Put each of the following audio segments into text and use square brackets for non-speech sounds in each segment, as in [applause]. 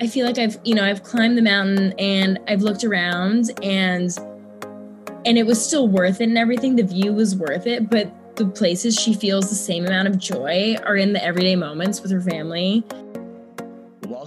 I feel like I've, you know, I've climbed the mountain and I've looked around and and it was still worth it and everything. The view was worth it, but the places she feels the same amount of joy are in the everyday moments with her family.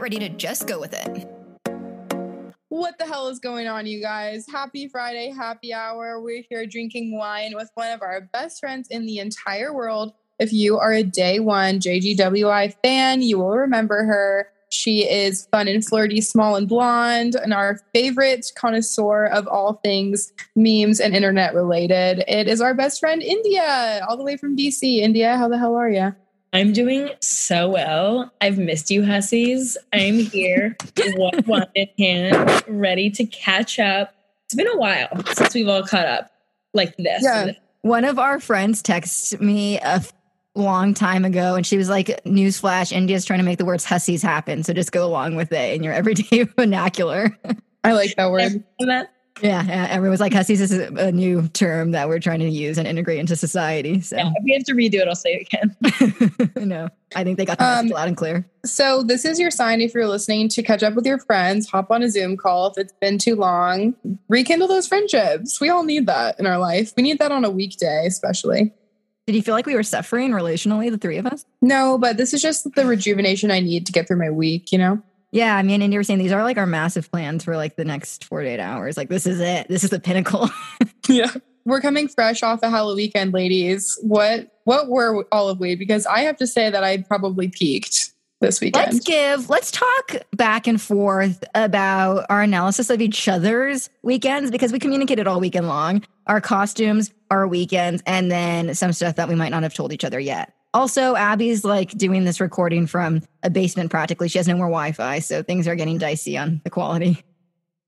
ready to just go with it. What the hell is going on, you guys? Happy Friday, happy hour. We're here drinking wine with one of our best friends in the entire world. If you are a day one JGWI fan, you will remember her. She is fun and flirty, small and blonde, and our favorite connoisseur of all things memes and internet related. It is our best friend, India, all the way from DC. India, how the hell are you? I'm doing so well. I've missed you, Hussies. I'm here, [laughs] one wine in hand, ready to catch up. It's been a while since we've all caught up like this. Yeah. One of our friends texted me a long time ago, and she was like, "Newsflash: India's trying to make the words hussies happen, so just go along with it in your everyday [laughs] vernacular." I like that word. And that- yeah, yeah. Everyone's like, "Hussies is a, a new term that we're trying to use and integrate into society." So, yeah, if we have to redo it, I'll say it again. [laughs] no, I think they got the Um, loud and clear. So, this is your sign if you're listening to catch up with your friends, hop on a Zoom call if it's been too long, rekindle those friendships. We all need that in our life. We need that on a weekday, especially. Did you feel like we were suffering relationally, the three of us? No, but this is just the rejuvenation I need to get through my week, you know? Yeah, I mean, and you were saying these are like our massive plans for like the next 48 hours. Like, this is it. This is the pinnacle. [laughs] Yeah. We're coming fresh off a Halloween weekend, ladies. What what were all of we? Because I have to say that I probably peaked this weekend. Let's give, let's talk back and forth about our analysis of each other's weekends because we communicated all weekend long, our costumes, our weekends, and then some stuff that we might not have told each other yet. Also, Abby's like doing this recording from a basement practically. She has no more Wi Fi, so things are getting dicey on the quality.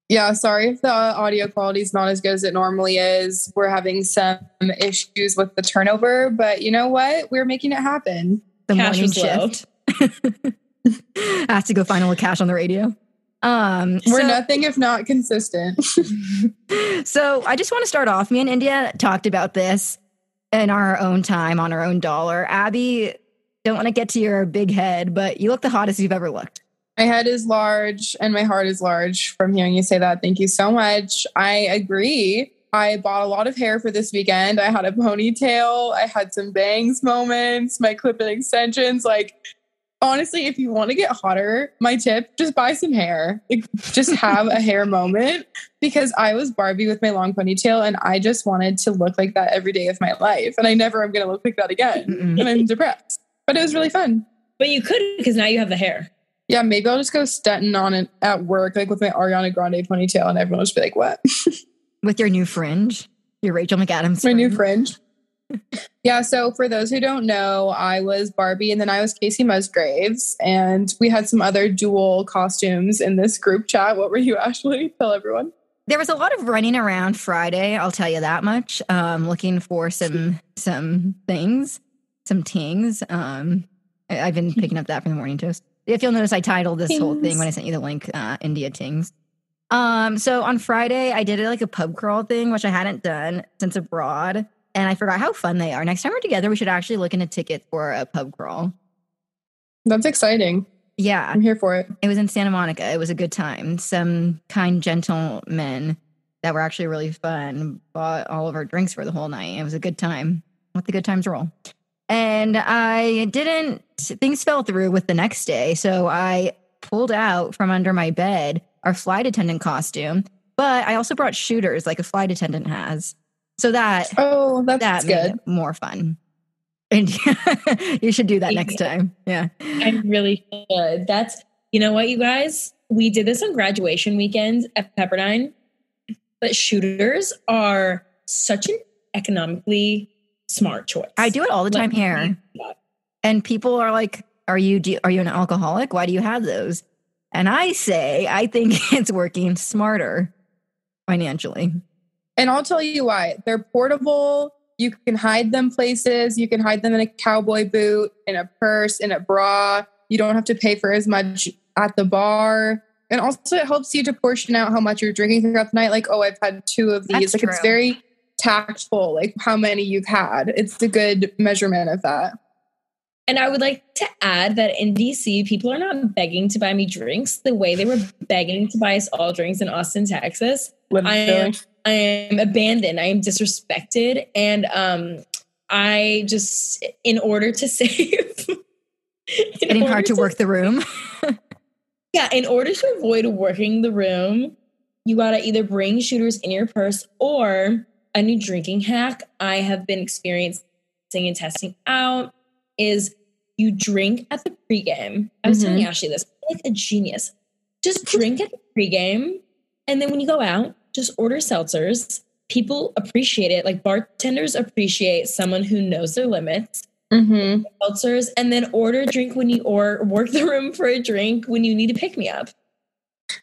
Yeah, sorry if the audio quality is not as good as it normally is. We're having some issues with the turnover, but you know what? We're making it happen. The Cash morning shift. [laughs] I have to go find all the cash on the radio. Um, We're so- nothing if not consistent. [laughs] so I just want to start off. Me and India talked about this in our own time on our own dollar. Abby, don't want to get to your big head, but you look the hottest you've ever looked. my head is large and my heart is large from hearing you say that. Thank you so much. I agree. I bought a lot of hair for this weekend. I had a ponytail. I had some bangs moments, my clip and extensions. Like, honestly, if you want to get hotter, my tip, just buy some hair. Like, just have a hair [laughs] moment because I was Barbie with my long ponytail and I just wanted to look like that every day of my life. And I never am going to look like that again. Mm-mm. And I'm depressed. But it was really fun. but you could because now you have the hair. Yeah, maybe I'll just go stunting on it at work, like with my Ariana Grande ponytail, and everyone will just be like, "What?" [laughs] With your new fringe, your Rachel McAdams. my new fringe. Yeah. So for those who don't know, I was Barbie, and then I was Kacey Musgraves, and we had some other dual costumes in this group chat. What were you, [laughs] Ashley? Tell everyone. There was a lot of running around Friday. I'll tell you that much. Um, looking for some some things, some tings. Um, I, I've been picking up that from the morning toast. If you'll notice, I titled this whole thing when I sent you the link, uh, India Tings. Um, so on Friday, I did like a pub crawl thing, which I hadn't done since abroad, and I forgot how fun they are. Next time we're together, we should actually look into tickets for a pub crawl. That's exciting. Yeah, I'm here for it. it was in Santa Monica. It was a good time. Some kind gentlemen that were actually really fun bought all of our drinks for the whole night. It was a good time. Let the good times roll. And I didn't, things fell through with the next day. So I pulled out from under my bed our flight attendant costume, but I also brought shooters like a flight attendant has. So that, Oh, that's, that good. more fun. [laughs] And you should do that next time. Yeah. I really should. That's you know what, you guys. We did this on graduation weekend at Pepperdine, but shooters are such an economically smart choice. I do it all the time Let here. And people are like, "Are you do, are you an alcoholic? Why do you have those?" And I say, I think [laughs] it's working smarter financially. And I'll tell you why. They're portable. You can hide them places. You can hide them in a cowboy boot, in a purse, in a bra. You don't have to pay for as much at the bar. And also, it helps you to portion out how much you're drinking throughout the night. Like, oh, I've had two of these. That's like, it's very tactful, like how many you've had. It's a good measurement of that. And I would like to add that in DC, people are not begging to buy me drinks the way they were begging to buy us all drinks in Austin, Texas. I am, I am abandoned. I am disrespected. And um, I just, in order to [laughs] save, Getting hard to order work the room. [laughs] Yeah, in order to avoid working the room, you gotta either bring shooters in your purse or a new drinking hack I have been experiencing and testing out is you drink at the pregame. I was telling Ashley this, like a genius. Just drink at the pregame, and then when you go out, just order seltzers. People appreciate it. Like bartenders appreciate someone who knows their limits Mm-hmm. seltzers and then order a drink when you or work the room for a drink when you need to pick me up.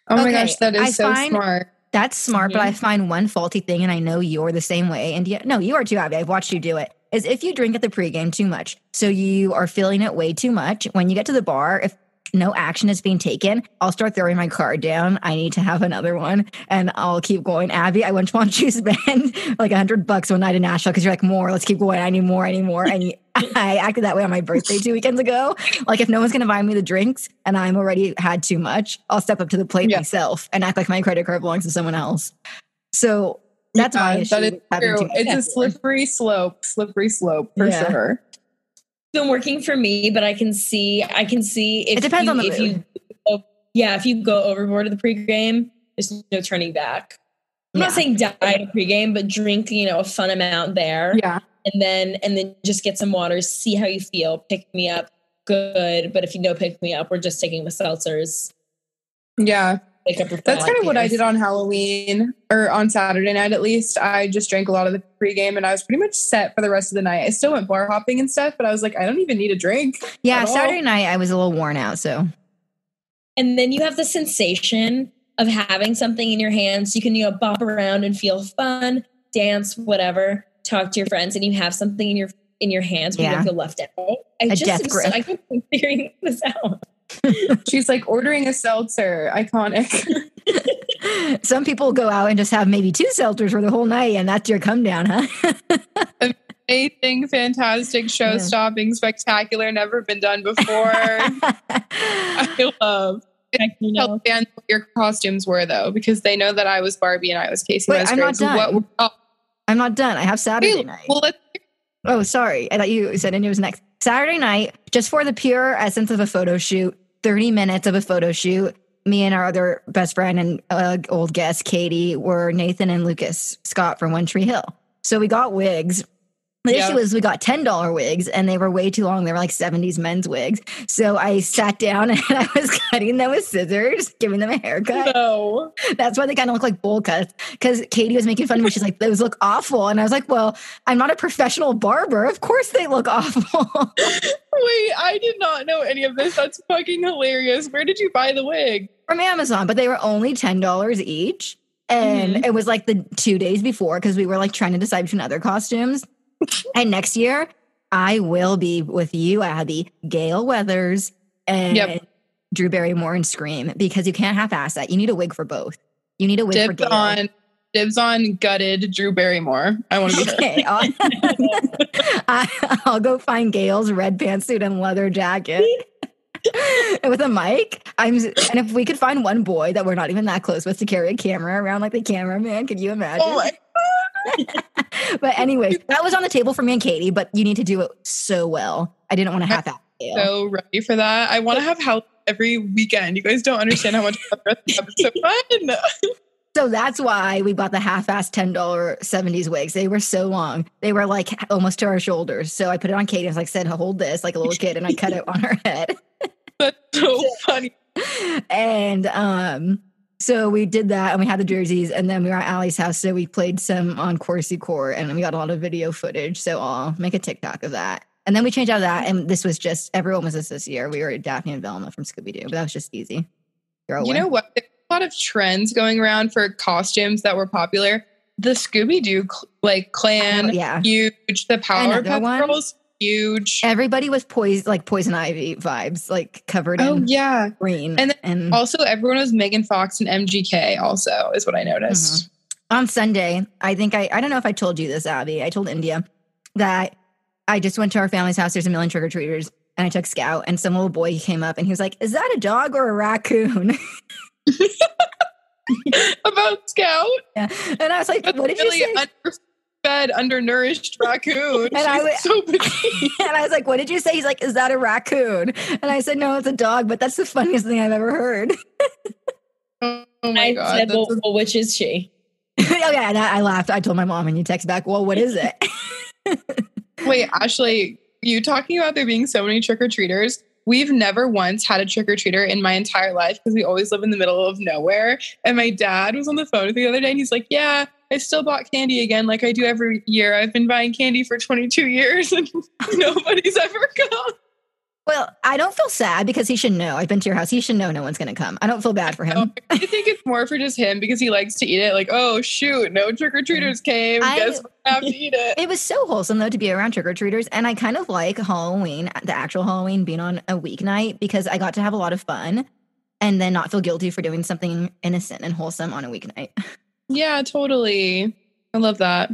Oh my gosh, that is I so find- smart. That's smart, but. I find one faulty thing, and I know you're the same way. And yeah, no, you are too, Abby. I've watched you do it. Is if you drink at the pregame too much, so you are feeling it way too much. When you get to the bar, if no action is being taken, I'll start throwing my card down. I need to have another one, and I'll keep going. Abby, I wouldn't want you to [laughs] spend like a hundred bucks one night in Nashville because you're like more. Let's keep going. I need more. I need more. And you, [laughs] I acted that way on my birthday two weekends ago. Like if no one's gonna buy me the drinks and I'm already had too much, I'll step up to the plate Yeah. myself and act like my credit card belongs to someone else. So that's my issue. That is true. It's a slippery slope, slippery slope for Yeah. sure. Been working for me, but I can see I can see if It depends you, on the if mood. you yeah, if you go overboard of the pregame, there's no turning back. I'm Yeah. not saying die a pregame, but drink, you know, a fun amount there. Yeah. And then and then just get some water, see how you feel, pick me up, good. But if you don't pick me up, we're just taking the seltzers. Yeah. Pick up your That's kind of what I did on Halloween or on Saturday night at least. I just drank a lot of the pregame and I was pretty much set for the rest of the night. I still went bar hopping and stuff, but I was like, I don't even need a drink. yeah, at all. Saturday night I was a little worn out. So And then you have the sensation of having something in your hands. You can, you know, bop around and feel fun, dance, whatever, talk to your friends, and you have something in your in your hands, but you Yeah. don't feel left out. I A just death am so- grip. I keep [laughs] figuring this out. She's like ordering a seltzer. Iconic. [laughs] some people go out and just have maybe two seltzers for the whole night, and that's your come down, huh? [laughs] Amazing, fantastic, show Yeah. stopping, spectacular, never been done before. [laughs] I love. You Tell know, fans what your costumes were though, because they know that I was Barbie and I was Kacey Wait, I'm not. What done. were- oh, I'm not done. I have Saturday really? night. Well, Oh, sorry. I thought you said it was next. Saturday night, just for the pure essence of a photo shoot, 30 minutes of a photo shoot. Me and our other best friend and uh, old guest, Katie, were Nathan and Lucas Scott from One Tree Hill. So we got wigs. The Yeah. issue was we got $10 wigs and they were way too long. They were like 70s men's wigs. So I sat down [laughs] and I was cutting them with scissors, giving them a haircut. no. That's why they kind of look like bowl cuts. Because Katie was making fun of me. She's like, those look awful. And I was like, well, I'm not a professional barber. Of course they look awful. [laughs] Wait, I did not know any of this. That's fucking hilarious. Where did you buy the wig? From Amazon, but they were only $10 each. And mm-hmm. it was like the two days before because we were like trying to decide between other costumes. And next year, I will be with you, Abby, Gale Weathers, and Yep. Drew Barrymore and Scream because you can't half ass that. You need a wig for both. You need a wig for Gail. on dibs on gutted Drew Barrymore. I want to be. Okay, I'll, [laughs] I'll go find Gale's red pantsuit and leather jacket with a mic. I'm, and if we could find one boy that we're not even that close with to carry a camera around like the cameraman, could you imagine? Oh my but anyways, that was on the table for me and Katie. But you need to do it so well. I didn't want to half out. so ready for that. I want to have house every weekend. You guys don't understand how much I love dressing. It's so fun. [laughs] So that's why we bought the half-ass ten dollar seventies wigs. They were so long; they were like almost to our shoulders. So I put it on Katie. I was like, "said hold this like a little kid," and I cut it on her head. [laughs] That's so [laughs] funny. and um so we did that and we had the jerseys and then we were at Allie's house so we played some on Corsi Core and we got a lot of video footage so I'll make a TikTok of that and then we changed out of that and this was just everyone was this this year we were Daphne and Velma from Scooby Doo but that was just easy You know what? There's a lot of trends going around for costumes that were popular. The Scooby Doo like clan, Oh, yeah. huge. The Powerpuff? Girls, huge. Everybody was poison, like poison ivy vibes, like covered Oh in yeah. green. And And, Also, everyone was Megan Fox and MGK. Also, is what I noticed. Mm-hmm. on Sunday, I think I, I don't know if I told you this, Abby. I told India that I just went to our family's house. There's a million trick or treaters. And I took Scout, and some little boy came up and he was like, Is that a dog or a raccoon? [laughs] [laughs] About Scout, Yeah. and I was like, What did really you say? Underfed, undernourished raccoon. And I She's so petite. [laughs] and I was like, What did you say? He's like, Is that a raccoon? And I said, No, it's a dog, but that's the funniest thing I've ever heard. oh my I god, said, well, well, which is she? [laughs] Oh, okay, and I, I laughed. I told my mom, and you text back, Well, what is it? [laughs] Wait, Ashley, you talking about there being so many trick or treaters? We've never once had a trick or treater in my entire life because we always live in the middle of nowhere. And my dad was on the phone with me the other day and he's like, Yeah, I still bought candy again like I do every year. I've been buying candy for 22 years and [laughs] nobody's ever come. well, I don't feel sad because he should know. I've been to your house. He should know no one's going to come. I don't feel bad for him. [laughs] I think it's more for just him because he likes to eat it. Like, oh, shoot, no trick or treaters came. I- Guess have to eat it. It was so wholesome though to be around trick or treaters, and I kind of like Halloween, the actual Halloween, being on a weeknight because I got to have a lot of fun, and then not feel guilty for doing something innocent and wholesome on a weeknight. [laughs] Yeah, totally. I love that.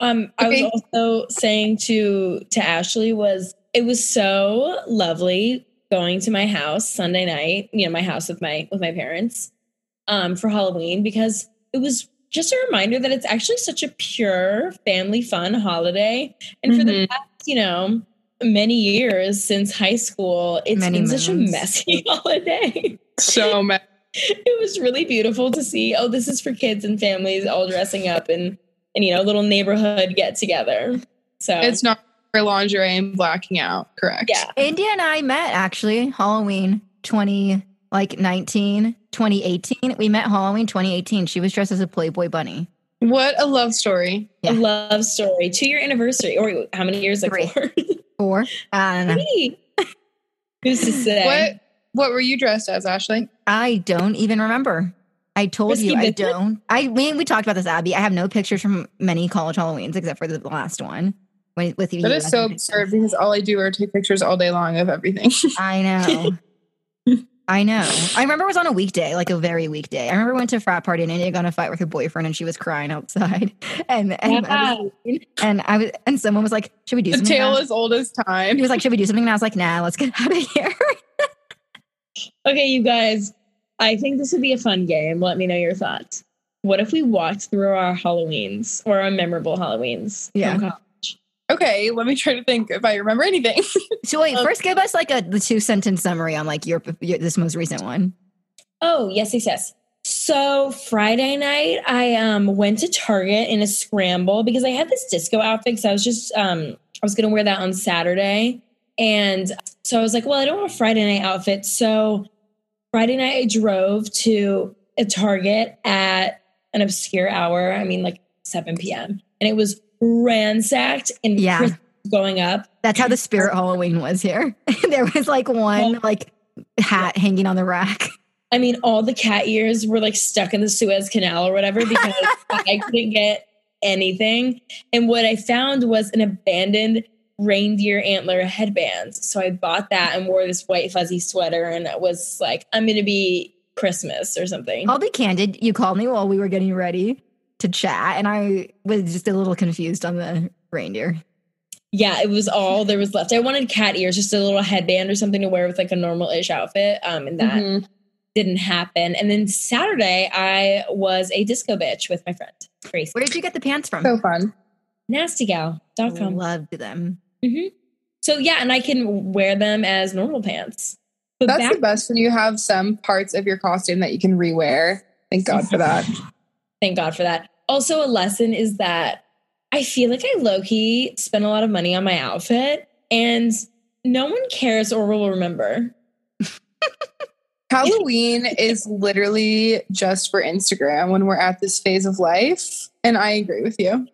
Um, I was also saying to to Ashley was it was so lovely going to my house Sunday night, you know, my house with my with my parents, um, for Halloween because it was just a reminder that it's actually such a pure family fun holiday. And for the Mhm. past, you know, many years since high school, it's Many been such a messy [laughs] holiday. So much. It was really beautiful to see. Oh, this is for kids and families all dressing up and and you know, little neighborhood get together. So It's not for lingerie and blacking out, correct? yeah. India and I met actually Halloween 20 like 19 2018 we met Halloween 2018 she was dressed as a Playboy bunny What a love story. Yeah. A love story. Two year anniversary. Or how many years? Like Three. [laughs] four? four I don't know Three. Who's to say? What what were you dressed as, Ashley? I don't even remember. I told Risky you I don't. I mean, we talked about this, Abby. I have no pictures from many college Halloweens except for the last one with, with you. That is so absurd because all I do are take pictures all day long of everything. [laughs] I know. [laughs] I know. I remember it was on a weekday, like a very weekday. I remember we went to a frat party and India got in a fight with her boyfriend and she was crying outside. [laughs] And and, I was, and I was and someone was like, "Should we do the something?" tale now?" as old as time. He was like, "Should we do something?" And I was like, "Nah, let's get out of here." Okay, you guys. I think this would be a fun game. Let me know your thoughts. What if we walked through our Halloweens or our memorable Halloweens? Yeah. from college? Okay, let me try to think if I remember anything. [laughs] so wait, Um, first give us like a the two sentence summary on like your, your this most recent one. Oh, yes, yes, yes. So Friday night, I um went to Target in a scramble because I had this disco outfit. So I was just um I was gonna wear that on Saturday, and so I was like, well, I don't want a Friday night outfit. So Friday night, I drove to a Target at an obscure hour. I mean, like 7 p.m. and it was ransacked and Yeah. Going up. That's how the spirit Halloween was here. [laughs] there was like one like hat hanging on the rack. I mean, all the cat ears were like stuck in the Suez Canal or whatever because [laughs] I couldn't get anything. And what I found was an abandoned reindeer antler headbands. So I bought that and wore this white fuzzy sweater and it was like, I'm going to be Christmas or something. I'll be candid. You called me while we were getting ready to chat, and I was just a little confused on the reindeer. Yeah, it was all there was left. I wanted cat ears, just a little headband or something to wear with like a normal ish outfit. Um, and that Mhm. didn't happen. And then Saturday, I was a disco bitch with my friend, Gracie. Where did you get the pants from? So fun. nastygal.com. Loved them. Mm-hmm. So yeah, and I can wear them as normal pants. But That's back, the best when you have some parts of your costume that you can rewear. Thank God for that. thank God for that. Also, a lesson is that I feel like I low key spend a lot of money on my outfit, and no one cares or will remember. [laughs] Halloween is literally just for Instagram when we're at this phase of life. And I agree with you.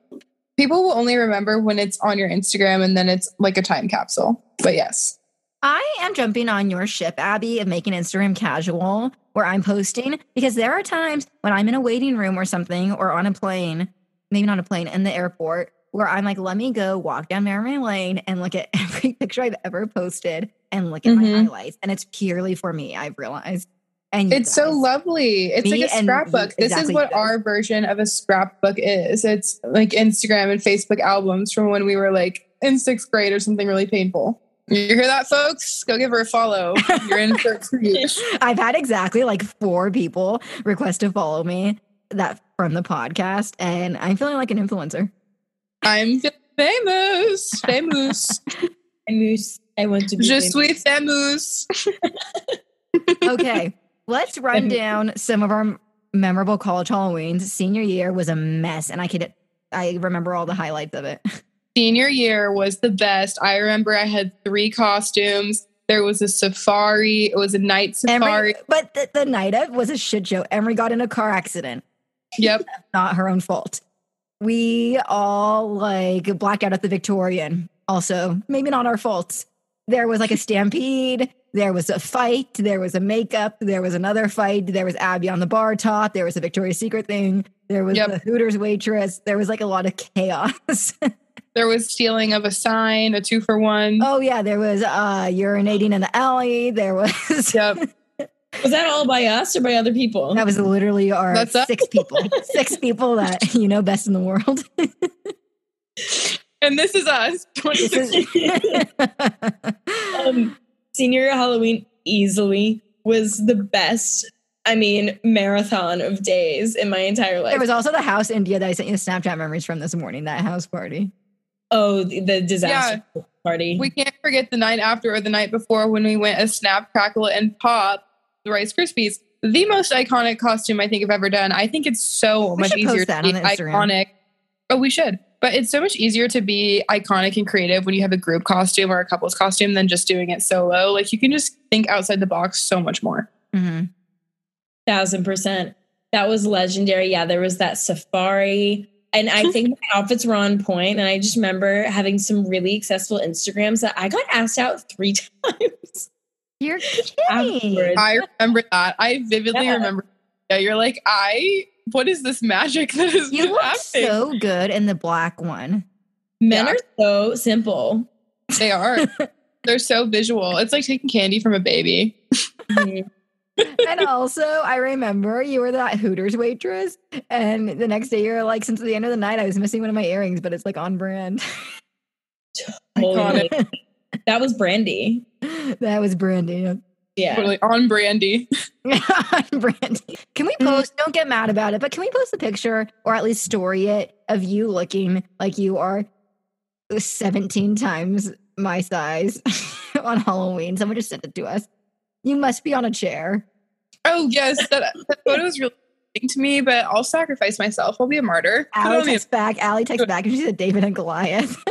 People will only remember when it's on your Instagram and then it's like a time capsule. But yes. I am jumping on your ship, Abby, of making Instagram casual where I'm posting because there are times when I'm in a waiting room or something or on a plane, maybe not a plane, in the airport, where I'm like, let me go walk down memory lane and look at [laughs] every picture I've ever posted and look at my Mhm. highlights. And it's purely for me, I've realized. And you It's so lovely. It's like a and you- scrapbook. This is what our version of a scrapbook is. It's like Instagram and Facebook albums from when we were like in sixth grade or something really painful. You hear that, folks? Go give her a follow. You're in for a treat. [laughs] [laughs] I've had exactly like four people request to follow me that from the podcast, and I'm feeling like an influencer. I'm famous. Famous. [laughs] Moose. I want to be. Je famous. suis famous. Okay, let's [laughs] run down some of our memorable college Halloweens. Senior year was a mess, and I could I remember all the highlights of it. [laughs] Senior year was the best. I remember I had three costumes. There was a safari. It was a night safari. Emery, but the, the night of was a shit show. Emery got in a car accident. [laughs] Yep. Not her own fault. We all like blacked out at the Victorian. Also, maybe not our fault. There was like a stampede. There was a fight. There was a makeup. There was another fight. There was Abby on the bar top. There was a Victoria's Secret thing. There was Yep. the Hooters waitress. There was like a lot of chaos. [laughs] There was stealing of a sign, a two for one. oh yeah, there was uh urinating in the alley. There was [laughs] Yep. Was that all by us or by other people? that was literally our That's us. six people. [laughs] six people that you know best in the world. And this is us. This is- um, senior Halloween easily was the best. I mean, marathon of days in my entire life. There was also the house India that I sent you Snapchat memories from this morning, that house party. oh, the, the disaster party. We can't forget the night after or the night before when we went a Snap, Crackle, and Pop, the Rice Krispies. The most iconic costume I think I've ever done. I think it's so We much should post easier that to be on Instagram. iconic. Oh, we should. But it's so much easier to be iconic and creative when you have a group costume or a couple's costume than just doing it solo. Like you can just think outside the box so much more. hmm thousand percent. That was legendary. Yeah, there was that safari. And I think my outfits were on point. And I just remember having some really accessible Instagrams that I got asked out three [laughs] times You're kidding. afterwards. I remember that. I vividly Yeah. remember. Yeah, you're like, I. What is this magic [laughs] that is You look happening? so good in the black one. Men Yeah. are so simple. They are. [laughs] They're so visual. It's like taking candy from a baby. [laughs] And also, I remember you were that Hooters waitress, and the next day you're like, since the end of the night, I was missing one of my earrings, but it's like on brand. Totally. that was Brandy. that was Brandy. Yeah. Totally on brandy. [laughs] on brandy. Can we mm. post? Don't get mad about it, but can we post a picture or at least story it of you looking like you are 17 times my size [laughs] on Halloween? Someone just sent it to us. You must be on a chair. Oh yes, that, that photo is really to me, but I'll sacrifice myself. I'll be a martyr. Allie texts back. Allie texts [laughs] back, and she said David and Goliath.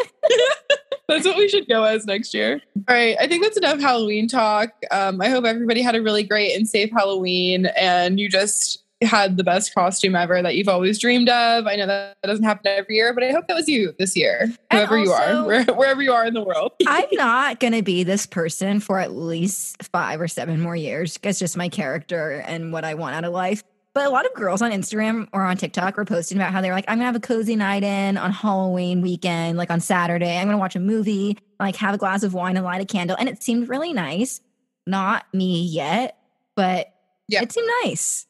That's what we should go as next year. All right, I think that's enough Halloween talk. Um, I hope everybody had a really great and safe Halloween, and you just had the best costume ever that you've always dreamed of. I know that, that doesn't happen every year, but I hope that was you this year, And whoever you are, where, wherever you are in the world. [laughs] I'm not going to be this person for at least five or seven more years. It's just my character and what I want out of life. But a lot of girls on Instagram or on TikTok were posting about how they're like, I'm to have a cozy night in on Halloween weekend, like on Saturday. I'm to watch a movie, like have a glass of wine and light a candle. And it seemed really nice. Not me yet, but Yeah. it seemed nice.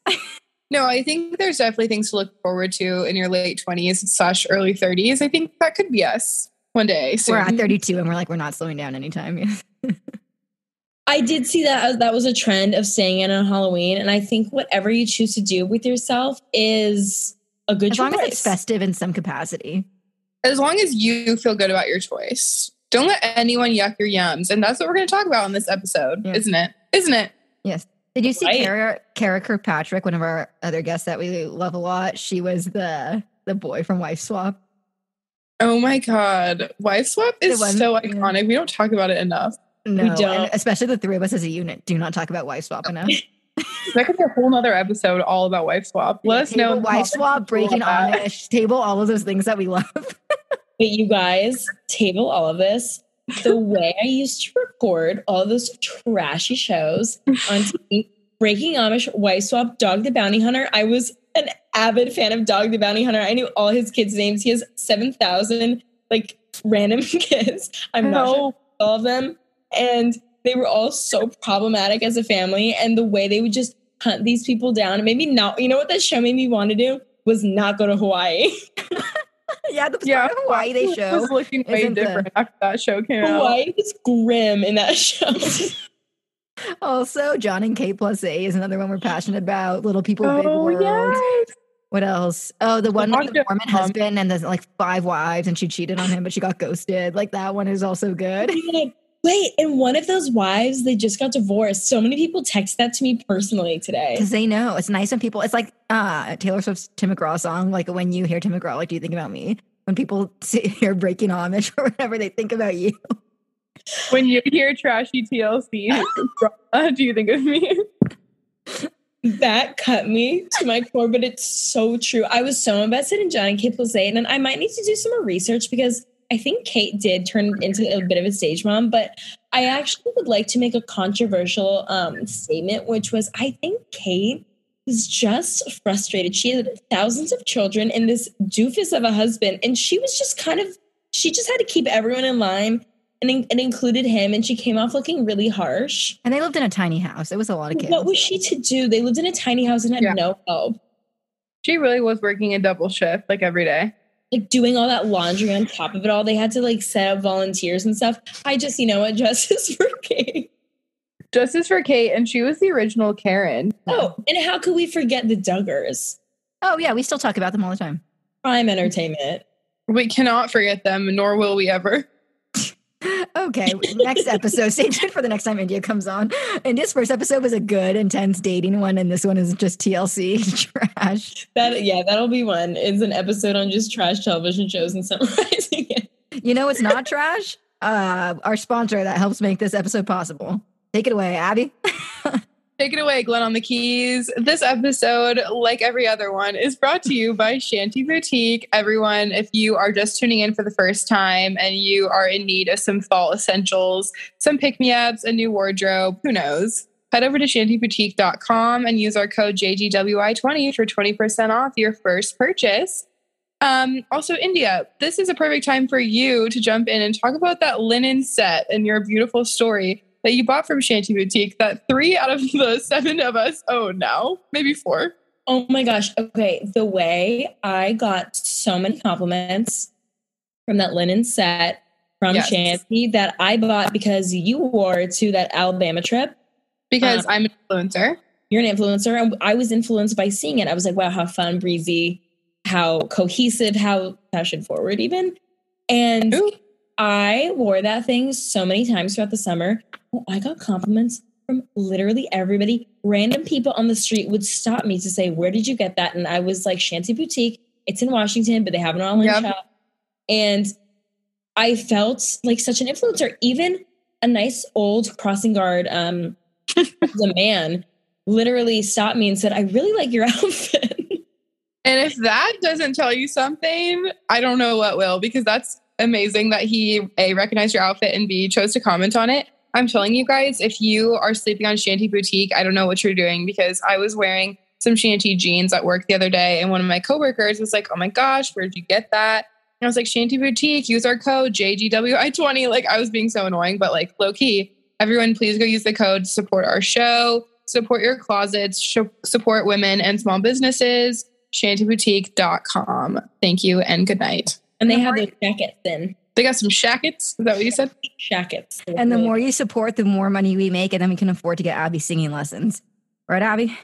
No, I think there's definitely things to look forward to in your late 20s slash early 30s. I think that could be us one day. Soon. We're at 32 and we're like, we're not slowing down anytime. [laughs] I did see that as- that was a trend of staying in on Halloween. And I think whatever you choose to do with yourself is a good as choice. long as it's festive in some capacity. As long as you feel good about your choice. Don't let anyone yuck your yums. And that's what we're going to talk about on this episode, Yeah. isn't it? Isn't it? Yes. Did you see Right. Kara, Kara Kirkpatrick, one of our other guests that we love a lot? She was the the boy from Wife Swap. Oh my God. Wife swap is one- so yeah. iconic. We don't talk about it enough. No, and don't. especially the three of us as a unit do not talk about Wife Swap enough. [laughs] That could be a whole nother episode all about wife swap. Let us know. Table in the Wife Swap, breaking want that. table, all of those things that we love. [laughs] But you guys, table all of this. the [laughs] way I used to record all those trashy shows on TV, Breaking Amish, Wife Swap, Dog the Bounty Hunter. I was an avid fan of Dog the Bounty Hunter. I knew all his kids' names. He has 7,000 like random kids. I'm not sure all of them. And they were all so problematic as a family. And the way they would just hunt these people down and maybe not, you know what that show made me want to do? Was not go to Hawaii. [laughs] [laughs] yeah, the Yeah, of Hawaii they show. was looking way isn't the- different after that show came out. Hawaii was grim in that [laughs] show. Also, Jon and Kate plus eight is another one we're passionate about. Little people, big Oh world. yes. What else? Oh, the one with the Mormon husband and the like five wives, and she cheated on him, but she got ghosted. Like that one is also good. Wait, and one of those wives, they just got divorced. So many people text that to me personally today. Because they know it's nice when people. It's like uh Taylor Swift's Tim McGraw song. Like when you hear Tim McGraw, like do you think about me? When people [laughs] see, hear breaking Amish or whatever, they think about you. When you hear trashy TLC, [laughs] do you think of me? That cut me to my core, but it's so true. I was so invested in Jon and Kate plus eight, and then I might need to do some more research because I think Kate did turn into a bit of a stage mom. But I actually would like to make a controversial um, statement, which was I think Kate is just frustrated. She had thousands of children and this doofus of a husband, and she was just kind of she just had to keep everyone in line. And in- it included him, and she came off looking really harsh. And they lived in a tiny house. It was a lot of kids. What was she to do? They lived in a tiny house and had Yeah. no help. She really was working a double shift like every day. Like doing all that laundry on top of it all. They had to like set up volunteers and stuff. I just, you know what, [laughs] justice for Kate. Justice for Kate, and she was the original Karen. Oh, and how could we forget the Duggars? oh yeah, we still talk about them all the time. Prime entertainment. We cannot forget them, nor will we ever. Okay, next episode. Stay tuned for the next time India comes on. And this first episode was a good, intense dating one, and this one is just TLC [laughs] trash. That yeah, that'll be one. It's an episode on just trash television shows and [laughs] summarizing it. You know, it's not trash. Uh, our sponsor that helps make this episode possible. Take it away, Abby. [laughs] Take it away, Glenn on the keys. This episode, like every other one, is brought to you by Shanty Boutique. Everyone, if you are just tuning in for the first time and you are in need of some fall essentials, some pick me ups, a new wardrobe, who knows? Head over to shantyboutique.com and use our code JGWI20 for 20% off your first purchase. Um, also, India, this is a perfect time for you to jump in and talk about that linen set and your beautiful story that you bought from Shanty Boutique that three out of the seven of us own now, maybe four. Oh my gosh. Okay. The way I got so many compliments from that linen set from Yes. Shanty that I bought because you wore to that Alabama trip. Because Um, I'm an influencer. you're an influencer and i was influenced by seeing it i was like wow how fun breezy how cohesive how fashion forward even and Ooh. I wore that thing so many times throughout the summer. Oh, i got compliments from literally everybody. Random people on the street would stop me to say where did you get that? And i was like shanty boutique. It's in washington but they have an online Yep. shop. And i felt like such an influencer. Even a nice old crossing guard um [laughs] the man literally stopped me and said, I really like your [laughs] outfit. And if that doesn't tell you something, I don't know what will, because that's amazing that he A recognized your outfit and B chose to comment on it. I'm telling you guys, if you are sleeping on Shanty Boutique, I don't know what you're doing because I was wearing some Shanty jeans at work the other day, and one of my coworkers was like, Oh my gosh, where'd you get that? And I was like, Shanty Boutique, use our code JGWI20. Like I was being so annoying, but like low key, everyone please go use the code support our show, support your closets, sh- support women and small businesses shantyboutique.com. Thank you and good night. And they have those jackets in. They got some shackets. Is that what you said? Shackets. And the more you support, the more money we make, and then we can afford to get Abby singing lessons. Right, Abby?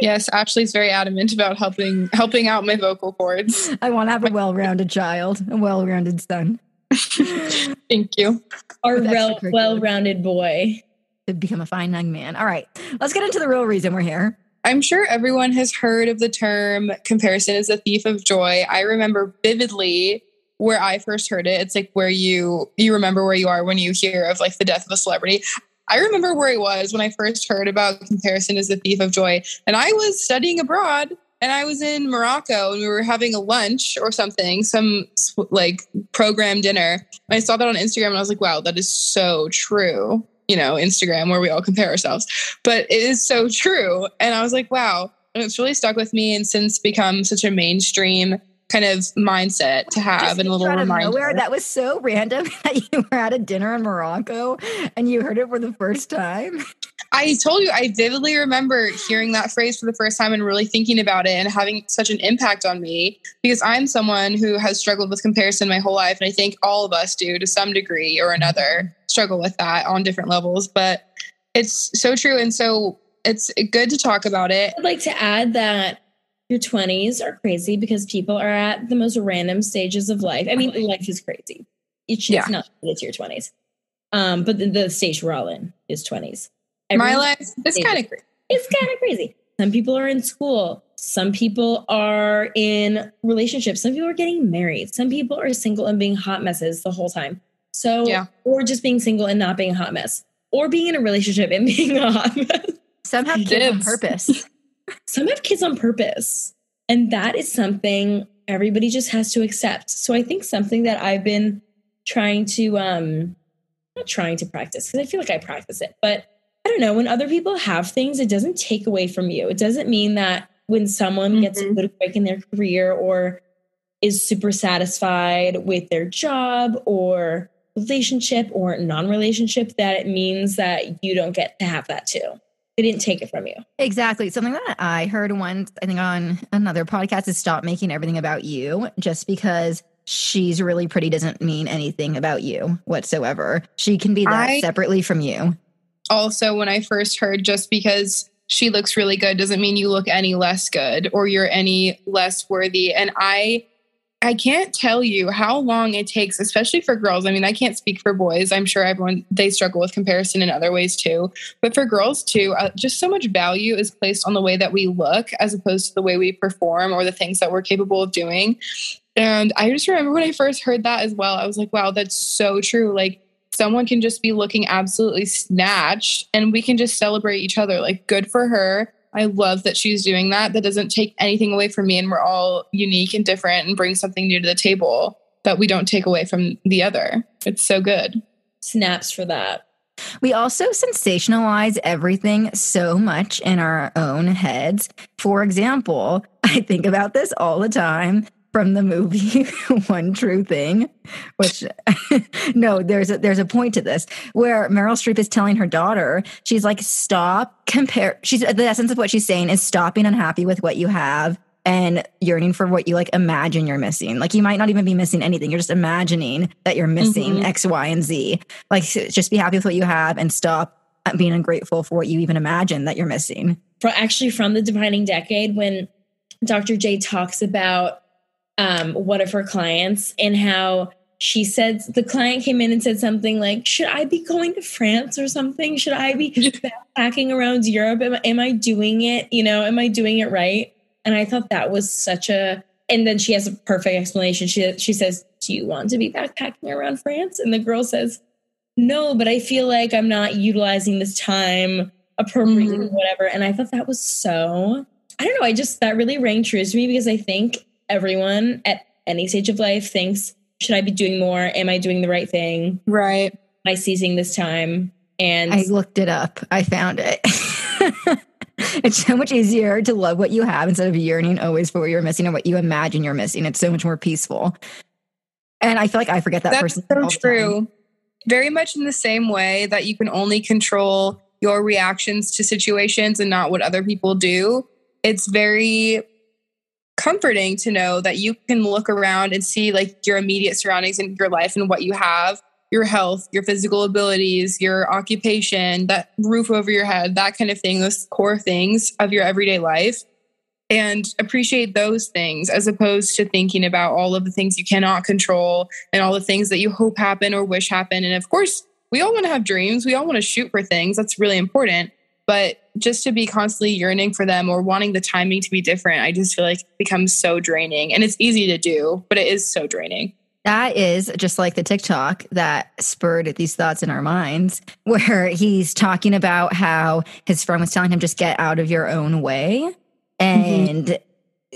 Yes, Ashley's very adamant about helping helping out my vocal cords. [laughs] I want to have a well-rounded child, a well-rounded son, [laughs] Thank you. our with well, well-rounded boy. to become a fine young man. All right, let's get into the real reason we're here. I'm sure everyone has heard of the term comparison is a thief of joy. I remember vividly where I first heard it. It's like where you you remember where you are when you hear of like the death of a celebrity. I remember where I was when I first heard about comparison is the thief of joy. And I was studying abroad and I was in Morocco and we were having a lunch or something, some like program dinner. And I saw that on Instagram and I was like, wow, that is so true. You know, Instagram where we all compare ourselves, but it is so true. And I was like, wow. And it's really stuck with me and since become such a mainstream kind of mindset to have Just and a little out of nowhere, that was so random [laughs] that you were at a dinner in Morocco and you heard it for the first time. I told you, I vividly remember hearing that phrase for the first time and really thinking about it and having such an impact on me because I'm someone who has struggled with comparison my whole life. And I think all of us do to some degree or mm-hmm. another struggle with that on different levels. But it's so true. And so it's good to talk about it. I'd like to add that your 20s are crazy because people are at the most random stages of life. I mean, life is crazy. It's, Yeah. it's not it's your 20s. Um, but the, the stage we're all in is 20s. My life is kind of crazy. it's kind of crazy. Some people are in school. Some people are in relationships. Some people are getting married. Some people are single and being hot messes the whole time. So, Yeah. or just being single and not being a hot mess, or being in a relationship and [laughs] being a hot mess. Some have kids on purpose. Some have kids on purpose. And that is something everybody just has to accept. So I think something that I've been trying to um not trying to practice because I feel like I practice it, but I don't know, when other people have things, it doesn't take away from you. It doesn't mean that when someone gets a good break in their career or is super satisfied with their job or relationship or non-relationship that it means that you don't get to have that too. They didn't take it from you. Exactly. Something that I heard once, I think on another podcast, is stop making everything about you just because she's really pretty doesn't mean anything about you whatsoever. She can be that I- separately from you. also when I first heard just because she looks really good doesn't mean you look any less good or you're any less worthy. And I I can't tell you how long it takes, especially for girls. I mean, I can't speak for boys. I'm sure everyone they struggle with comparison in other ways too. But for girls too, uh, just so much value is placed on the way that we look as opposed to the way we perform or the things that we're capable of doing. And I just remember when I first heard that as well, I was like, wow, that's so true. Like someone can just be looking absolutely snatched and we can just celebrate each other. Like, good for her. I love that she's doing that. That doesn't take anything away from me. And we're all unique and different and bring something new to the table that we don't take away from the other. It's so good. Snaps for that. We also sensationalize everything so much in our own heads. For example, [laughs] I think about this all the time from the movie [laughs] One True Thing, which [laughs] no, there's a there's a point to this where Meryl Streep is telling her daughter, she's like, stop compare she's the essence of what she's saying is stop being unhappy with what you have and yearning for what you like imagine you're missing. Like you might not even be missing anything. You're just imagining that you're missing Mhm. X, Y, and Z. Like just be happy with what you have and stop being ungrateful for what you even imagine that you're missing. For actually from the defining decade when Dr. Jay talks about um, one of her clients and how she said the client came in and said something like, "Should I be going to France or something? Should I be [laughs] backpacking around Europe? Am, am I doing it? You know, am I doing it right?" And I thought that was such a. And then she has a perfect explanation. She she says, "Do you want to be backpacking around France?" And the girl says, "No, but I feel like I'm not utilizing this time appropriately, Mhm. whatever." And I thought that was so. I don't know. I just that really rang true to me because I think everyone at any stage of life thinks, "Should I be doing more? Am I doing the right thing? Right. Am I seizing this time?" And I looked it up. I found it. [laughs] it's so much easier to love what you have instead of yearning always for what you're missing or what you imagine you're missing. It's so much more peaceful. And I feel like I forget that That's person. so all the time. true. Very much in the same way that you can only control your reactions to situations and not what other people do. It's very comforting to know that you can look around and see like your immediate surroundings in your life and what you have your health, your physical abilities, your occupation, that roof over your head, that kind of thing, those core things of your everyday life and appreciate those things as opposed to thinking about all of the things you cannot control and all the things that you hope happen or wish happen. And of course, we all want to have dreams. We all want to shoot for things. That's really important. But just to be constantly yearning for them or wanting the timing to be different, I just feel like it becomes so draining. And it's easy to do, but it is so draining. That is just like the TikTok that spurred these thoughts in our minds, [laughs] where he's talking about how his friend was telling him, just get out of your own way. Mm-hmm. And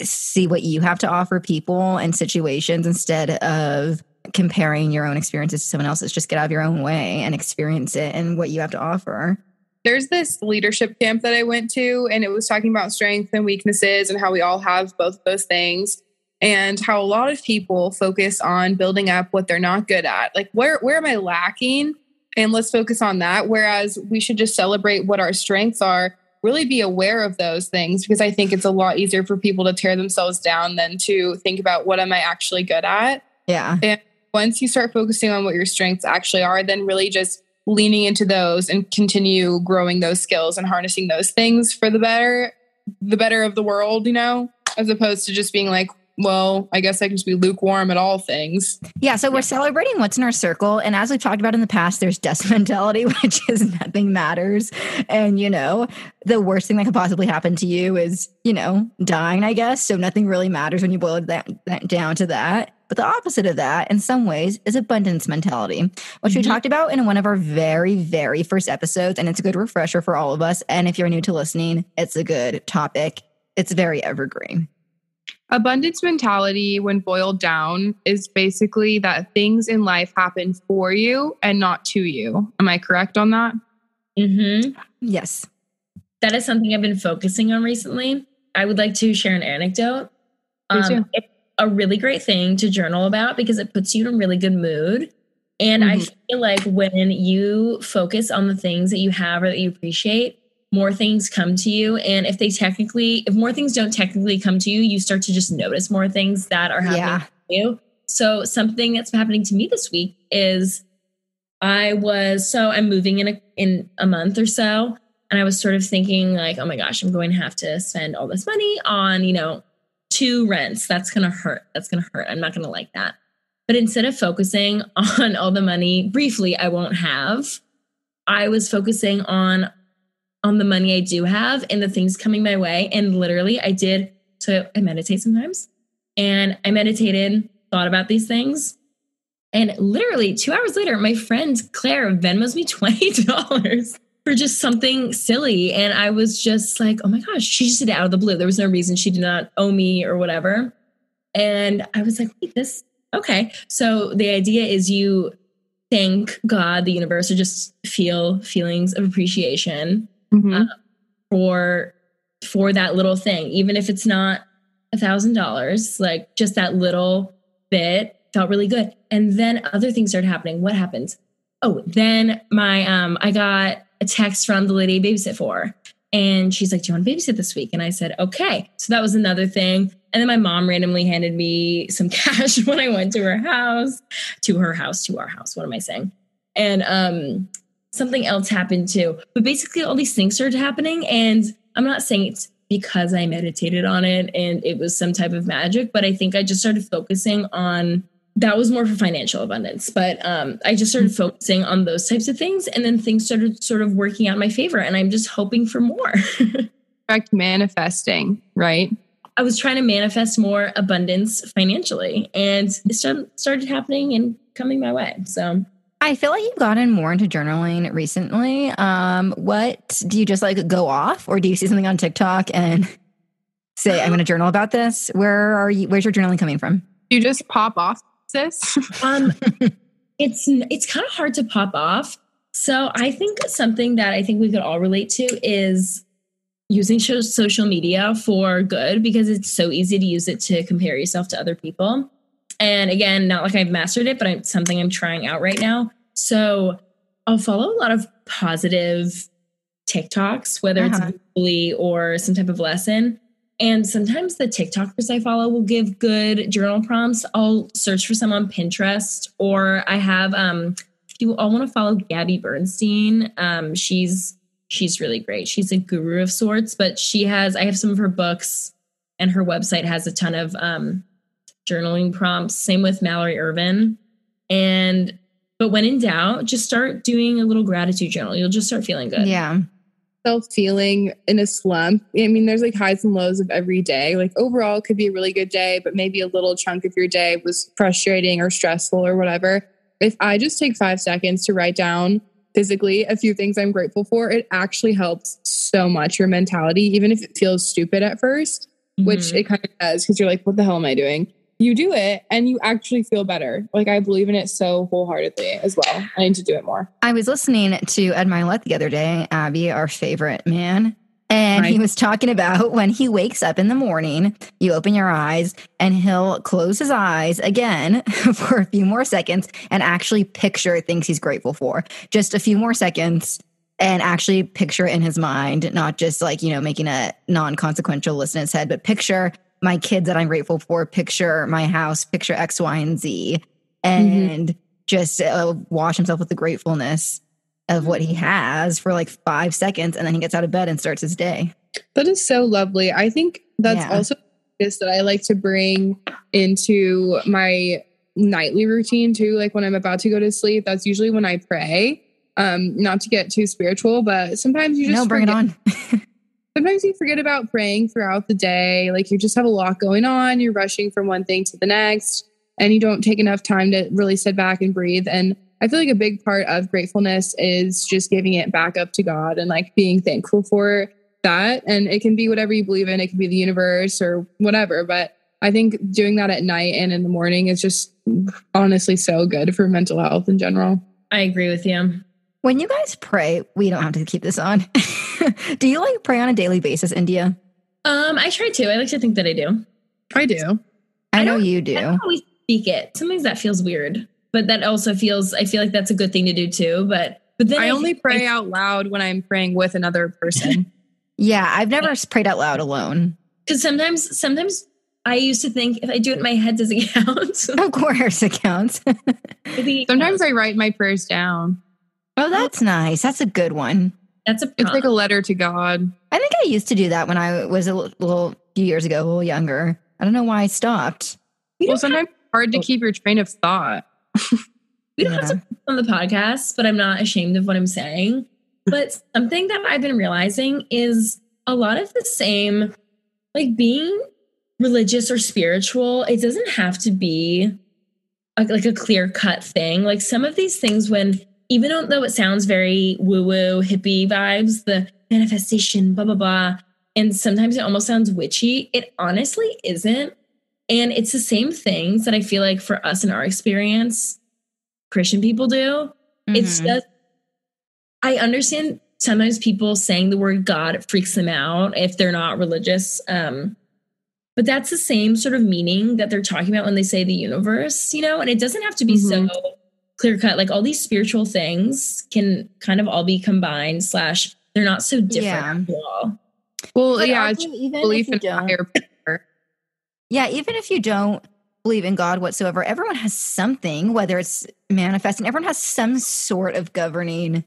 see what you have to offer people and situations instead of comparing your own experiences to someone else's. Just get out of your own way and experience it and what you have to offer. There's this leadership camp that I went to, and it was talking about strengths and weaknesses and how we all have both of those things, and how a lot of people focus on building up what they're not good at. Like, where where am I lacking? And let's focus on that. Whereas we should just celebrate what our strengths are, really be aware of those things, because I think it's a lot easier for people to tear themselves down than to think about what am I actually good at. Yeah. And once you start focusing on what your strengths actually are, then really just leaning into those and continue growing those skills and harnessing those things for the better the better of the world you know as opposed to just being like well i guess i can just be lukewarm at all things Yeah, so we're celebrating what's in our circle. And as we've talked about in the past, there's death [laughs] mentality, which is nothing matters. And, you know, the worst thing that could possibly happen to you is, you know, dying, I guess. So nothing really matters when you boil that, that down to that. But the opposite of that, in some ways, is abundance mentality, which we Mhm. talked about in one of our very, very first episodes. And it's a good refresher for all of us. And if you're new to listening, it's a good topic. It's very evergreen. abundance mentality when boiled down is basically that things in life happen for you and not to you am i correct on that Mm-hmm. Yes. That is something I've been focusing on recently. I would like to share an anecdote. Um, Me too. it's a really great thing to journal about because it puts you in a really good mood. And I Mhm. feel like when you focus on the things that you have or that you appreciate, more things come to you. And if they technically, if more things don't technically come to you, you start to just notice more things that are happening Yeah. to you. So something that's happening to me this week is I was so I'm moving in a in a month or so, and I was sort of thinking like, oh my gosh, I'm going to have to spend all this money on you know two rents. That's gonna hurt. That's gonna hurt. I'm not gonna like that. But instead of focusing [laughs] on all the money briefly I won't have, I was focusing on on the money I do have and the things coming my way. And literally, I did. So I meditate sometimes, and I meditated, thought about these things, and literally two hours later, my friend Claire Venmos me [laughs] $20 for just something silly. And I was just like, oh my gosh, she just did it out of the blue. There was no reason she did not owe me or whatever. And I was like, wait, this, okay. So the idea is you thank God, the universe, or just feel feelings of appreciation Mhm. for for that little thing even if it's not a thousand dollars like just that little bit felt really good and then other things started happening what happens oh then my um i got a text from the lady I babysit for and she's like do you want to babysit this week and i said okay so that was another thing and then my mom randomly handed me [laughs] some cash when i went to her house to her house to our house what am i saying and um something else happened too. But basically, all these things started happening. And I'm not saying it's because I meditated on it and it was some type of magic, but I think I just started focusing on that was more for financial abundance. But um, I just started focusing on those types of things. And then things started sort of working out in my favor. And I'm just hoping for more. [laughs] Correct manifesting right I was trying to manifest more abundance financially, and it started, started happening and coming my way. So I feel like you've gotten more into journaling recently. Um, what do you just like go off, or do you see something on TikTok and say, "I'm going [gasps] to journal about this"? Where are you? Where's your journaling coming from? you just pop off sis [laughs] um it's it's kind of hard to pop off. So i think something that i think we could all relate to is using social media for good because it's so easy to use it to compare yourself to other people. And again not like i've mastered it but it's something i'm trying out right now. So i'll follow a lot of positive tiktoks whether Uh-huh. it's visually or some type of lesson and sometimes the TikTokers I follow will give good journal prompts. I'll search for some on Pinterest, or I have um if you all want to follow Gabby Bernstein. Um, she's she's really great. She's a guru of sorts, but she has I have some of her books and her website has a ton of um journaling prompts. Same with Mallory Ervin. And but when in doubt, just start doing a little gratitude journal. You'll just start feeling good. Yeah, self feeling in a slump. I mean, there's like highs and lows of every day. Like overall, it could be a really good day, but maybe a little chunk of your day was frustrating or stressful or whatever. If I just take five seconds to write down physically a few things I'm grateful for, it actually helps so much your mentality, even if it feels stupid at first. which Mhm. it kind of does because you're like, what the hell am I doing? You do it and you actually feel better. Like I believe in it so wholeheartedly as well. I need to do it more. I was listening to Ed Mylett the other day, Abby, our favorite man, and he was talking about [laughs] when he wakes up in the morning, you open your eyes and he'll close his eyes again [laughs] for a few more seconds and actually picture things he's grateful for. Just a few more seconds and actually picture it in his mind, not just like, you know, making a non consequential list in his head, but picture my kids that I'm grateful for, picture my house, picture X, Y, and Z, and just uh, wash himself with the gratefulness of what he has for like five seconds. And then he gets out of bed and starts his day. That is so lovely. I think that's Yeah. also this that I like to bring into my nightly routine too. Like when I'm about to go to sleep, that's usually when I pray. Um, not to get too spiritual, but sometimes you just No, bring it on. [laughs] sometimes you forget about praying throughout the day. Like you just have a lot going on. You're rushing from one thing to the next, and you don't take enough time to really sit back and breathe. And I feel like a big part of gratefulness is just giving it back up to God and like being thankful for that. And it can be whatever you believe in, it can be the universe or whatever. But I think doing that at night and in the morning is just honestly so good for mental health in general. I agree with you. When you guys pray, we don't have to keep this on. [laughs] [laughs] do you like pray on a daily basis, India? Um, I try to. I like to think that I do. I do. I, I know don't- you I do. don't always speak it. Sometimes that feels weird, but that also feels. I feel like that's a good thing to do too. But but then I only think- pray out loud when I'm praying with another person. [laughs] Yeah, I've never prayed out loud alone. because sometimes sometimes I used to think if I do it in my head, does it [laughs] count? Of course, it counts. Maybe it Sometimes counts. I write my prayers down. oh, that's nice. That's a good one. That's a It's like a letter to God. I think I used to do that when I was a little, little few years ago, a little younger. I don't know why I stopped. We Well, don't have- sometimes hard to keep your train of thought. [laughs] we don't have to put on the podcast, but I'm not ashamed of what I'm saying. But [laughs] something that I've been realizing is a lot of the same, like being religious or spiritual, it doesn't have to be a, like a clear cut thing. Like some of these things, when even though it sounds very woo woo hippie vibes, the manifestation, blah, blah, blah, and sometimes it almost sounds witchy, it honestly isn't. And it's the same things that I feel like for us in our experience, Christian people do. It's Mhm. just, I understand sometimes people saying the word God freaks them out if they're not religious. Um, but that's the same sort of meaning that they're talking about when they say the universe, you know, and it doesn't have to be so clear cut. Like all these spiritual things can kind of all be combined, slash, they're not so different Yeah. after all. Well, But yeah, are it's even belief if you in don't- higher power. Yeah, even if you don't believe in God whatsoever, everyone has something, whether it's manifesting, everyone has some sort of governing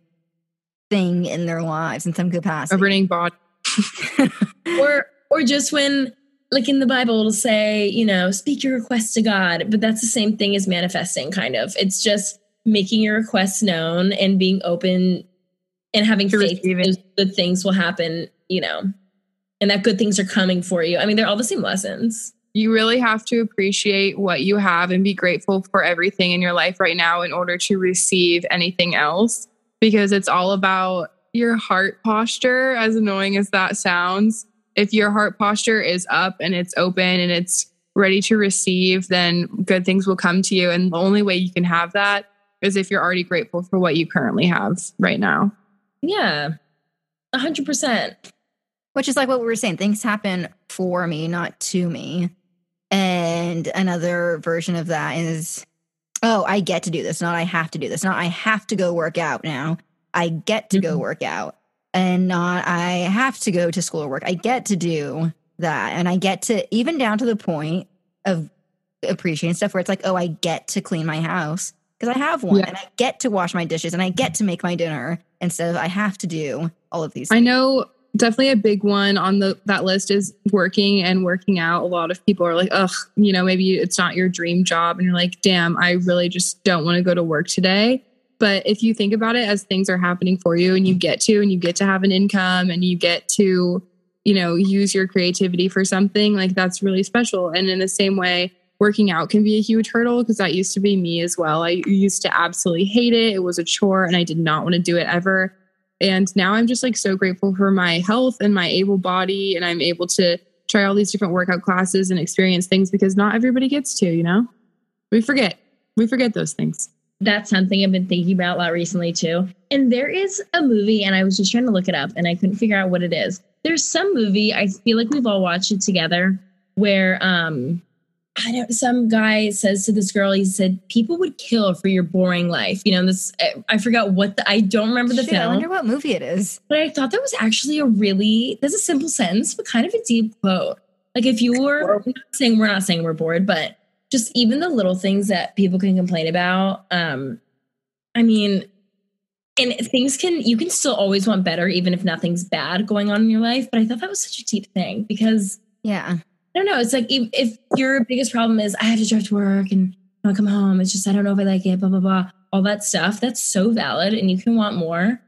thing in their lives in some capacity. governing body. [laughs] or or just when like in the bible it'll say you know speak your request to god but that's the same thing as manifesting kind of it's just making your requests known and being open and having To faith that those good things will happen you know and that good things are coming for you i mean they're all the same lessons You really have to appreciate what you have and be grateful for everything in your life right now in order to receive anything else because it's all about your heart posture, as annoying as that sounds. If your heart posture is up and it's open and it's ready to receive, then good things will come to you. And the only way you can have that is if you're already grateful for what you currently have right now. yeah 100% Which is like what we were saying. Things happen for me, not to me. And another version of that is, oh, I get to do this, not I have to do this, not I have to go work out now. I get to go Mhm. work out, and not I have to go to school or work. I get to do that. And I get to, even down to the point of appreciating stuff where it's like, oh, I get to clean my house because I have one, Yeah. and I get to wash my dishes, and I get to make my dinner instead of I have to do all of these I know definitely a big one on the that list is working and working out. A lot of people are like, ugh, you know, maybe it's not your dream job. And you're like, damn, I really just don't want to go to work today. But if you think about it as things are happening for you and you get to and you get to have an income and you get to, you know, use your creativity for something, like that's really special. And in the same way, working out can be a huge hurdle because that used to be me as well. I used to absolutely hate it. It was a chore and I did not want to do it ever. And now I'm just like so grateful for my health and my able body. And I'm able to try all these different workout classes and experience things because not everybody gets to, you know? We forget. We forget those things. That's something I've been thinking about a lot recently too. And there is a movie, and I was just trying to look it up and I couldn't figure out what it is. There's some movie, I feel like we've all watched it together, where um I don't some guy says to this girl, he said, People would kill for your boring life. You know, this I forgot what the I don't remember the Shit, I wonder what movie it is. But I thought that was actually a really that's a simple sentence, but kind of a deep quote. Like if you were I'm not saying we're not saying we're bored, but just even the little things that people can complain about. Um, I mean, and things can you can still always want better, even if nothing's bad going on in your life. But I thought that was such a deep thing because Yeah. I don't know. It's like if, if your biggest problem is I have to drive to work and I'll come home, it's just I don't know if I like it, blah blah blah, all that stuff. That's so valid, and you can want more.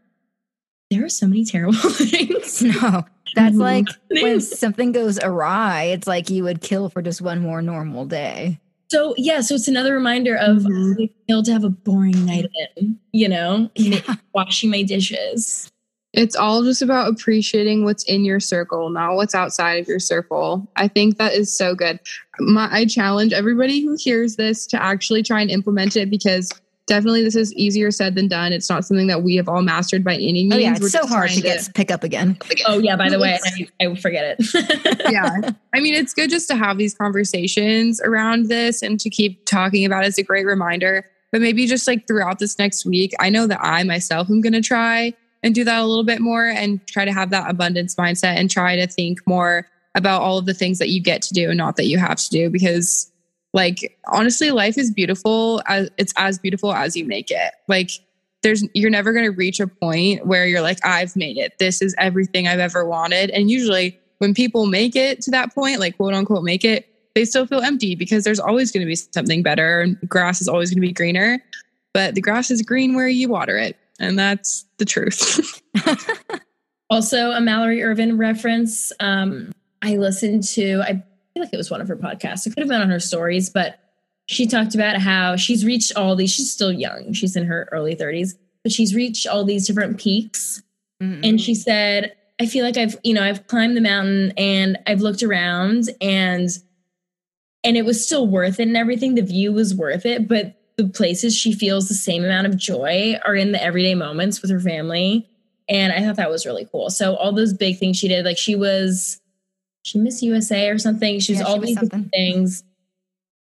There are so many terrible [laughs] things. No. That's like when something goes awry, it's like you would kill for just one more normal day. So yeah, so it's another reminder of Mhm. I feel to have a boring night in, you know, Yeah. washing my dishes. It's all just about appreciating what's in your circle, not what's outside of your circle. I think that is so good. My, I challenge everybody who hears this to actually try and implement it because definitely this is easier said than done. It's not something that we have all mastered by any means. Oh yeah, We're it's so hard to trying get pick up again. Oh yeah, by the way, I, [laughs] I forget it. [laughs] yeah. I mean, it's good just to have these conversations around this and to keep talking about it. It's a great reminder. But maybe just like throughout this next week, I know that I myself am going to try and do that a little bit more and try to have that abundance mindset and try to think more about all of the things that you get to do and not that you have to do because like honestly life is beautiful as it's as beautiful as you make it. Like there's you're never going to reach a point where you're like i've made it. This is everything i've ever wanted. And usually when people make it to that point like quote unquote make it they still feel empty because there's always going to be something better and grass is always going to be greener. But the grass is green where you water it and that's the truth [laughs] also, a Mallory Ervin reference. Um, I listened to. I feel like it was one of her podcasts. It could have been on her stories, but she talked about how she's reached all these. She's still young. She's in her early 30s, but she's reached all these different peaks Mm-mm. and she said i feel like i've you know i've climbed the mountain and i've looked around and and it was still worth it and everything the view was worth it but the places she feels the same amount of joy are in the everyday moments with her family. And i thought that was really cool. So all those big things she did like she was she miss usa or something. She's Yeah, she all was these things.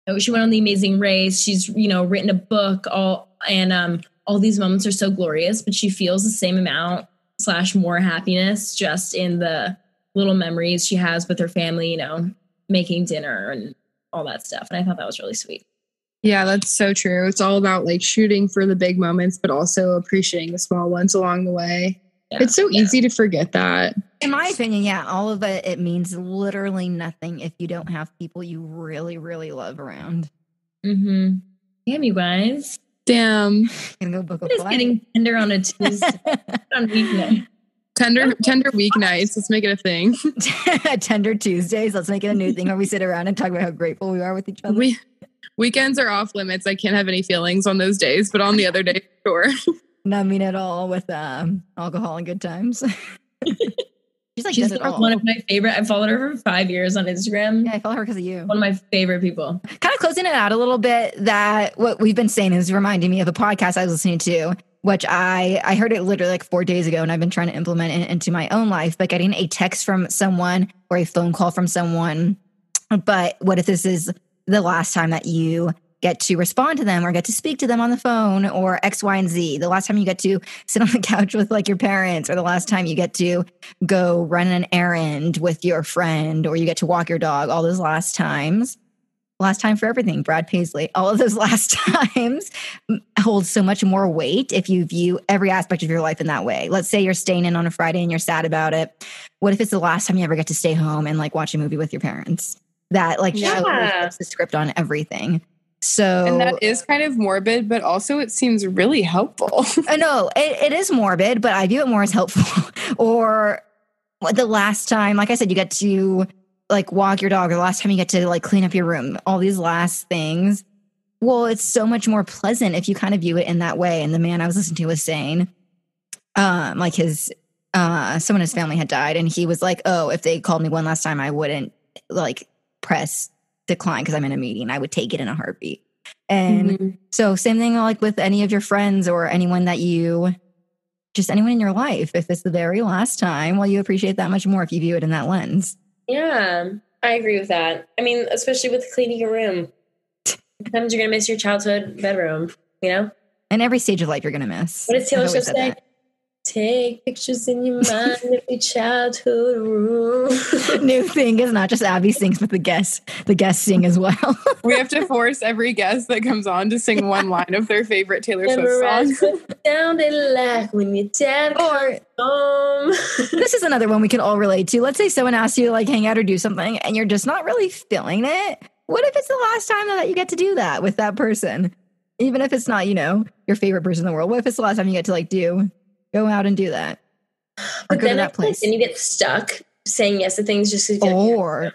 Oh, she went on the amazing race. She's you know written a book all and um all these moments are so glorious but she feels the same amount slash more happiness just in the little memories she has with her family you know making dinner and all that stuff. And i thought that was really sweet Yeah, that's so true. It's all about like shooting for the big moments, but also appreciating the small ones along the way. Yeah. It's so Yeah. easy to forget that. In my opinion, yeah, all of it it means literally nothing if you don't have people you really, really love around. mm-hmm damn you guys Damn. [laughs] Gonna go book a what is flight. getting tender on a tuesday [laughs] on weeknight Tender tender weeknights. Let's make it a thing. [laughs] Tender Tuesdays. Let's make it a new thing where we sit around and talk about how grateful we are with each other. We weekends are off limits. I can't have any feelings on those days, but on the other day, sure. [laughs] Numbing at all with um, alcohol and good times. [laughs] She's like she's does one of my favorite i followed her for five years on instagram yeah, I follow her because of you. one of my favorite people kind of closing it out a little bit that what we've been saying is reminding me of a podcast I was listening to, which I I heard it literally like four days ago, and I've been trying to implement it into my own life. But getting a text from someone or a phone call from someone, but what if this is the last time that you get to respond to them or get to speak to them on the phone or X, Y, and Z. The last time you get to sit on the [laughs] couch with like your parents, or the last time you get to go run an errand with your friend, or you get to walk your dog, all those last times. Last time for everything brad paisley. [laughs] All of those last times hold so much more weight if you view every aspect of your life in that way. Let's say you're staying in on a friday and you're sad about it. What if it's the last time you ever get to stay home and like watch a movie with your parents that like Yeah. totally flips the script on everything so And that is kind of morbid, but also it seems really helpful. [laughs] I know it, it is morbid, but I view it more as helpful. [laughs] or the last time, like I said, you get to like walk your dog, or the last time you get to like clean up your room, all these last things. Well, it's so much more pleasant if you kind of view it in that way. And the man I was listening to was saying, um, like his uh, someone in his family had died, and he was like, "Oh, if they called me one last time, I wouldn't like press decline because I'm in a meeting. I would take it in a heartbeat." And Mm-hmm. so, same thing like with any of your friends or anyone that you, just anyone in your life. If it's the very last time, well, you appreciate that much more if you view it in that lens. Yeah, I agree with that. I mean, especially with cleaning your room. Sometimes you're gonna miss your childhood bedroom, you know? And every stage of life, you're gonna miss. What does Taylor Swift say? that. Take pictures in your mind of your childhood room. [laughs] New thing is not just Abby sings, but the guests, the guests sing as well. [laughs] We have to force every guest that comes on to sing one line of their favorite Taylor Swift Memorize song. what it sounded like when your dad or home. [laughs] this is another one we can all relate to. Let's say someone asks you to like hang out or do something and you're just not really feeling it. What if it's the last time that you get to do that with that person? Even if it's not, you know, your favorite person in the world. What if it's the last time you get to like do go out and do that? Or But go to then, I that feel like place. then you get stuck saying yes to things just because you feel like Or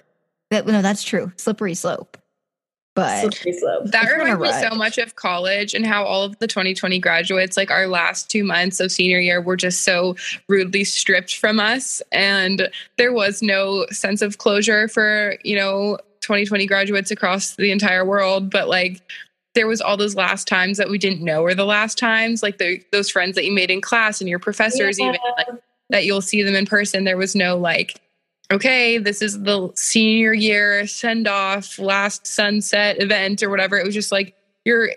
that no, that's true. Slippery slope. But slippery slope. That It's been a reminds me ride. so much of college and how all of the 2020 graduates, like our last two months of senior year, were just so rudely stripped from us. And there was no sense of closure for, you know, 2020 graduates across the entire world. But like, there was all those last times that we didn't know were the last times, like the, those friends that you made in class and your professors, even like, that you'll see them in person. There was no like, okay, this is the senior year send off, last sunset event or whatever. It was just like your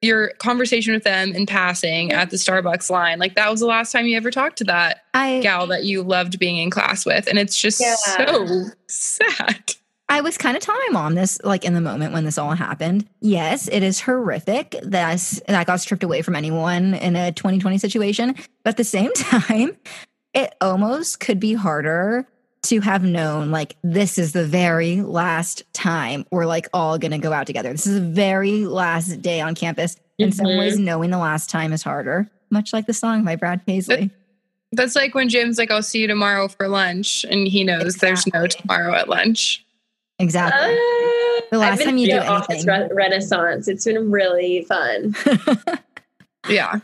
your conversation with them in passing at the Starbucks line. Like that was the last time you ever talked to that I gal that you loved being in class with. And it's just Yeah. so [laughs] sad. I was kind of telling my mom this, like in the moment when this all happened. Yes, it is horrific that that got stripped away from anyone in a 2020 situation. But at the same [laughs] time, it almost could be harder to have known like this is the very last time we're like all gonna go out together. This is the very last day on campus. In some ways, mm-hmm. knowing the last time is harder. Much like the song by Brad Paisley. That's like when Jim's like, I'll see you tomorrow for lunch. And he knows there's no tomorrow at lunch. Exactly. Uh, The last I've been time you through do office anything. re- renaissance. It's been really fun. [laughs] Yeah.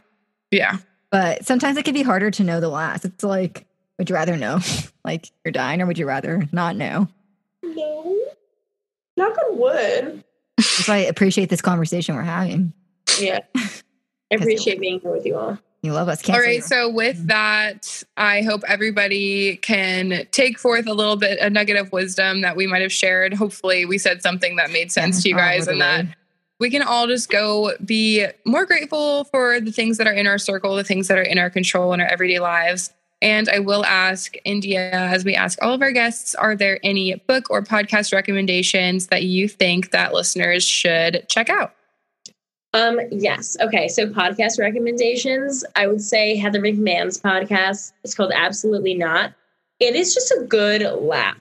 Yeah. But sometimes it can be harder to know the last. It's like, would you rather know, [laughs] like you're dying, or would you rather not know? No. Knock on wood. That's why I appreciate this conversation we're having. Yeah. [laughs] I appreciate being here with you all. You love us. All right. you're- So, with mm. that, I hope everybody can take forth a little bit, a nugget of wisdom that we might have shared. Hopefully, we said something that made sense to you guys and that we can all just go be more grateful for the things that are in our circle, the things that are in our control in our everyday lives. And I will ask India, as we ask all of our guests, are there any book or podcast recommendations that you think that listeners should check out? Um, yes. Okay. So podcast recommendations. I would say Heather McMahon's podcast. It's called Absolutely Not. It is just a good laugh.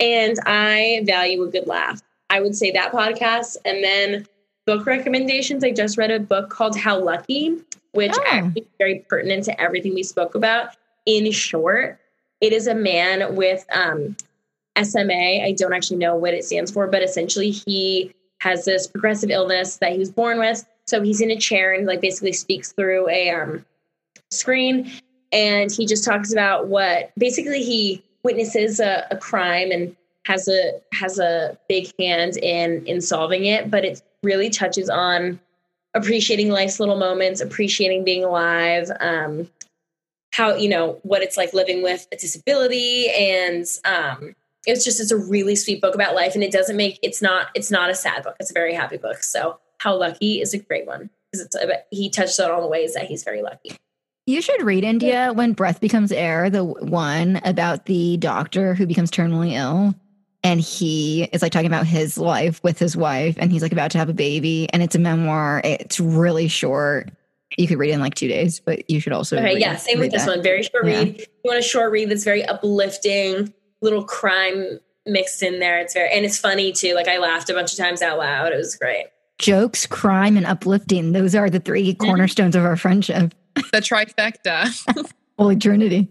And I value a good laugh. I would say that podcast. And then book recommendations. I just read a book called How Lucky, which Oh. actually is very pertinent to everything we spoke about. In short, it is a man with um, SMA. I don't actually know what it stands for, but essentially he has this progressive illness that he was born with. So he's in a chair and like basically speaks through a um, screen, and he just talks about what basically he witnesses a, a crime and has a has a big hand in in solving it, but it really touches on appreciating life's little moments, appreciating being alive, um, how you know what it's like living with a disability, and um, it's just it's a really sweet book about life, and it doesn't make it's not it's not a sad book. It's a very happy book. So how lucky is a great one because it's he touches on all the ways that he's very lucky. You should read India when breath becomes air, the one about the doctor who becomes terminally ill. And he is like talking about his life with his wife, and he's like about to have a baby. And it's a memoir. It's really short. You could read it in like two days, but you should also. Okay, read- yeah, same with this that. one. Very short Yeah. read. You want a short read that's very uplifting, little crime mixed in there. It's very and it's funny too. Like I laughed a bunch of times out loud. It was great. Jokes, crime, and uplifting. Those are the three Mm-hmm. cornerstones of our friendship. The trifecta. [laughs] Holy Trinity.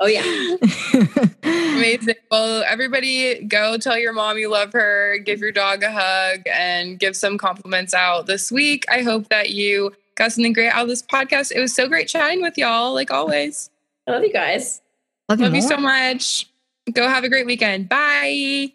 Oh yeah. [laughs] Amazing. Well, everybody go tell your mom you love her, give your dog a hug, and give some compliments out this week. I hope that you got something great out of this podcast. It was so great chatting with y'all, like always. I love you guys. Love you, Love you more. so much. Go have a great weekend. Bye.